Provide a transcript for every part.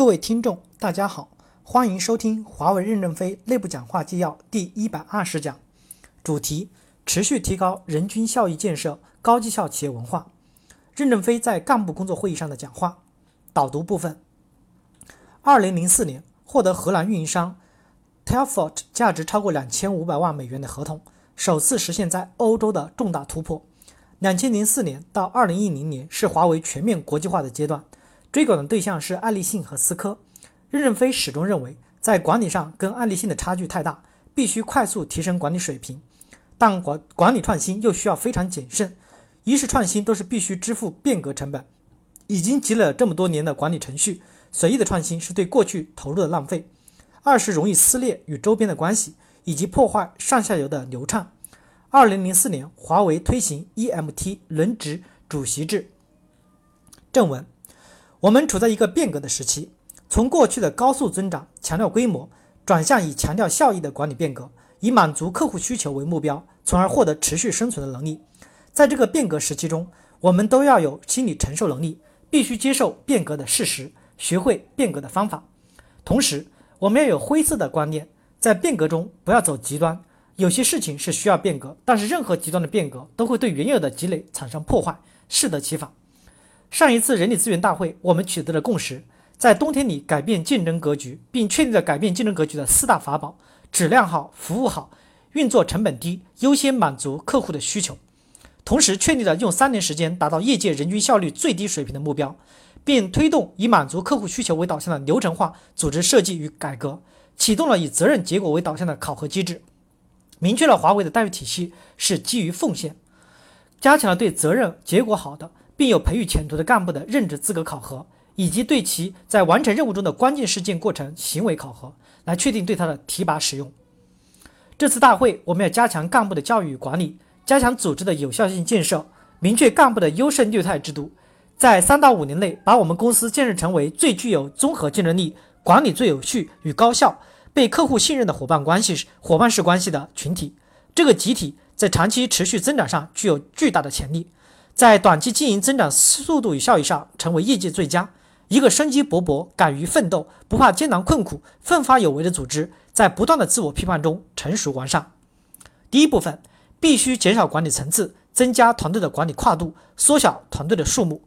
各位听众，大家好，欢迎收听华为任正非内部讲话纪要第一百二十讲，主题：持续提高人均效益建设高绩效企业文化。任正非在干部工作会议上的讲话。导读部分：二零零四年获得荷兰运营商 Telfort 价值超过两千五百万美元的合同，首次实现在欧洲的重大突破。两千零四年到二零一零年是华为全面国际化的阶段。追赶的对象是爱立信和思科。任正非始终认为，在管理上跟爱立信的差距太大，必须快速提升管理水平。但管管理创新又需要非常谨慎，一是创新都是必须支付变革成本，已经积累了这么多年的管理程序，随意的创新是对过去投入的浪费；二是容易撕裂与周边的关系，以及破坏上下游的流畅。二零零四年，华为推行 EMT 轮值主席制。正文。我们处在一个变革的时期，从过去的高速增长、强调规模，转向以强调效益的管理变革，以满足客户需求为目标，从而获得持续生存的能力。在这个变革时期中，我们都要有心理承受能力，必须接受变革的事实，学会变革的方法。同时，我们要有灰色的观念，在变革中不要走极端。有些事情是需要变革，但是任何极端的变革都会对原有的积累产生破坏，适得其反。上一次人力资源大会，我们取得了共识，在冬天里改变竞争格局，并确定了改变竞争格局的四大法宝：质量好、服务好、运作成本低、优先满足客户的需求。同时，确立了用三年时间达到业界人均效率最低水平的目标，并推动以满足客户需求为导向的流程化组织设计与改革，启动了以责任结果为导向的考核机制，明确了华为的待遇体系是基于奉献，加强了对责任结果好的。并有培育前途的干部的任职资格考核，以及对其在完成任务中的关键事件过程行为考核，来确定对他的提拔使用。这次大会，我们要加强干部的教育与管理，加强组织的有效性建设，明确干部的优胜劣汰制度，在三到五年内把我们公司建设成为最具有综合竞争力、管理最有序与高效、被客户信任的伙伴关系伙伴式关系的群体。这个集体在长期持续增长上具有巨大的潜力。在短期经营增长速度与效益上成为业界最佳，一个生机勃勃、敢于奋斗、不怕艰难困苦、奋发有为的组织，在不断的自我批判中成熟完善。第一部分必须减少管理层次，增加团队的管理跨度，缩小团队的数目。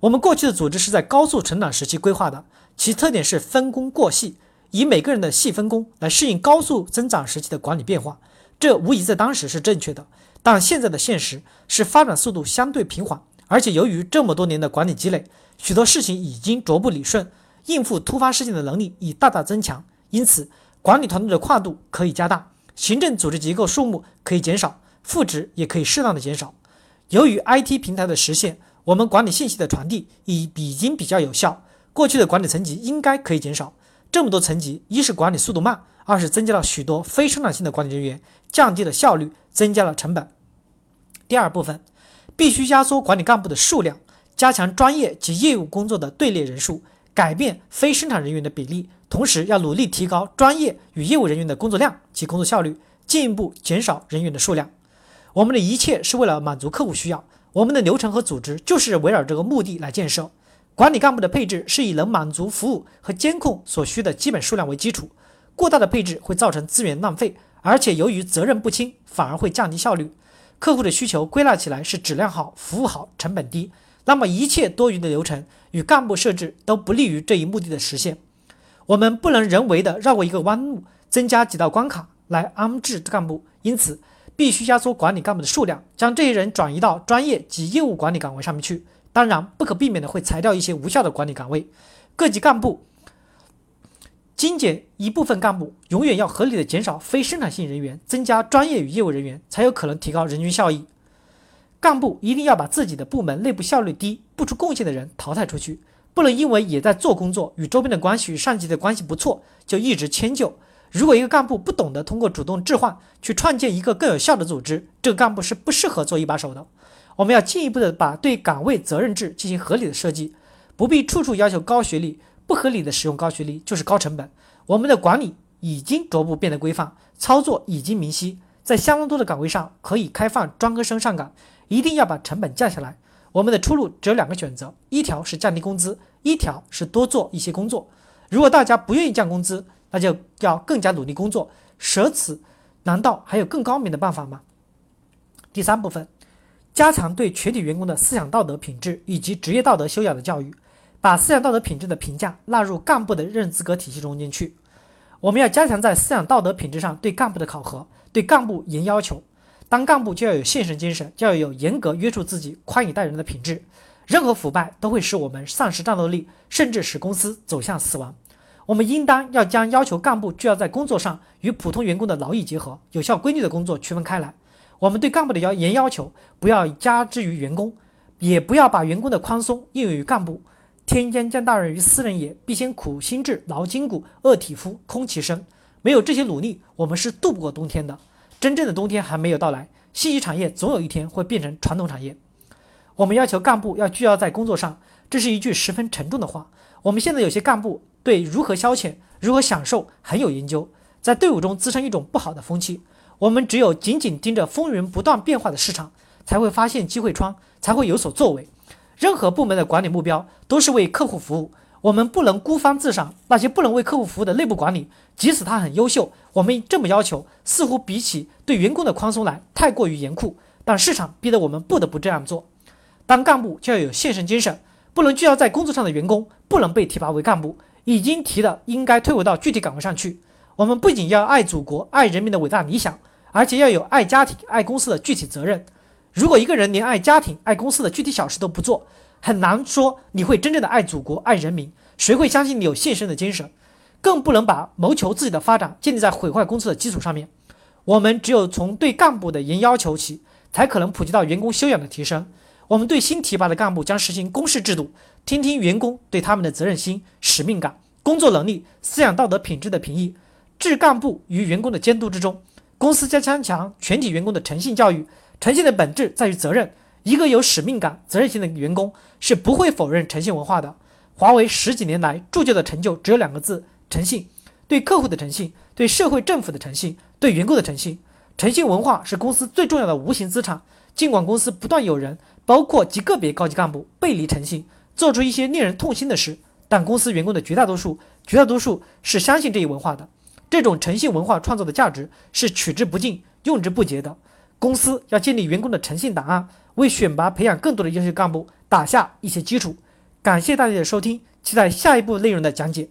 我们过去的组织是在高速成长时期规划的，其特点是分工过细，以每个人的细分工来适应高速增长时期的管理变化，这无疑在当时是正确的。但现在的现实是发展速度相对平缓，而且由于这么多年的管理积累，许多事情已经逐步理顺，应付突发事件的能力已大大增强。因此，管理团队的跨度可以加大，行政组织结构数目可以减少，副职也可以适当的减少。由于 IT 平台的实现，我们管理信息的传递已已经比较有效，过去的管理层级应该可以减少。这么多层级，一是管理速度慢，二是增加了许多非生产性的管理人员，降低了效率，增加了成本。第二部分，必须压缩管理干部的数量，加强专业及业务工作的队列人数，改变非生产人员的比例，同时要努力提高专业与业务人员的工作量及工作效率，进一步减少人员的数量。我们的一切是为了满足客户需要，我们的流程和组织就是围绕这个目的来建设。管理干部的配置是以能满足服务和监控所需的基本数量为基础，过大的配置会造成资源浪费，而且由于责任不清，反而会降低效率。客户的需求归纳起来是质量好、服务好、成本低，那么一切多余的流程与干部设置都不利于这一目的的实现。我们不能人为的绕过一个弯路，增加几道关卡来安置干部，因此必须压缩管理干部的数量，将这些人转移到专业及业务管理岗位上面去。当然，不可避免的会裁掉一些无效的管理岗位，各级干部。精简一部分干部，永远要合理的减少非生产性人员，增加专业与业务人员，才有可能提高人均效益。干部一定要把自己的部门内部效率低、不出贡献的人淘汰出去，不能因为也在做工作，与周边的关系与上级的关系不错，就一直迁就。如果一个干部不懂得通过主动置换去创建一个更有效的组织，这个干部是不适合做一把手的。我们要进一步的把对岗位责任制进行合理的设计，不必处处要求高学历。不合理的使用高学历就是高成本。我们的管理已经逐步变得规范，操作已经明晰，在相当多的岗位上可以开放专科生上岗，一定要把成本降下来。我们的出路只有两个选择：一条是降低工资，一条是多做一些工作。如果大家不愿意降工资，那就要更加努力工作，舍此，难道还有更高明的办法吗？第三部分，加强对全体员工的思想道德品质以及职业道德修养的教育，把思想道德品质的评价纳入干部的任资格体系中间去。我们要加强在思想道德品质上对干部的考核，对干部严要求。当干部就要有献身精神，就要有严格约束自己、宽以待人的品质。任何腐败都会使我们丧失战斗力，甚至使公司走向死亡。我们应当要将要求干部就要在工作上与普通员工的劳逸结合、有效规律的工作区分开来。我们对干部的要严要求，不要加之于员工，也不要把员工的宽松应用于干部。天将降大任于斯人也，必先苦心志，劳筋骨，饿体肤，空其身。没有这些努力，我们是渡不过冬天的。真正的冬天还没有到来，信息产业总有一天会变成传统产业。我们要求干部要聚焦在工作上，这是一句十分沉重的话。我们现在有些干部对如何消遣、如何享受很有研究，在队伍中滋生一种不好的风气。我们只有紧紧盯着风云不断变化的市场，才会发现机会窗，才会有所作为。任何部门的管理目标都是为客户服务，我们不能孤芳自赏。那些不能为客户服务的内部管理，即使他很优秀，我们这么要求，似乎比起对员工的宽松来太过于严酷。但市场逼得我们不得不这样做。当干部就要有献身精神，不能聚焦在工作上的员工不能被提拔为干部，已经提的应该退回到具体岗位上去。我们不仅要爱祖国、爱人民的伟大理想，而且要有爱家庭、爱公司的具体责任。如果一个人连爱家庭、爱公司的具体小事都不做，很难说你会真正的爱祖国、爱人民。谁会相信你有献身的精神？更不能把谋求自己的发展建立在毁坏公司的基础上面。我们只有从对干部的严要求起，才可能普及到员工修养的提升。我们对新提拔的干部将实行公示制度，听听员工对他们的责任心、使命感、工作能力、思想道德品质的评议，置干部于员工的监督之中。公司将加强全体员工的诚信教育。诚信的本质在于责任。一个有使命感、责任心的员工是不会否认诚信文化的。华为十几年来铸就的成就只有两个字：诚信。对客户的诚信，对社会政府的诚信，对员工的诚信。诚信。文化是公司最重要的无形资产。尽管公司不断有人，包括极个别高级干部背离诚信，做出一些令人痛心的事，但公司员工的绝大多数、绝大多数是相信。这一文化的。这种诚信文化创造的价值是取之不尽、用之不竭的。公司要建立员工的诚信档案，为选拔培养更多的优秀干部打下一些基础。感谢大家的收听，期待下一步内容的讲解。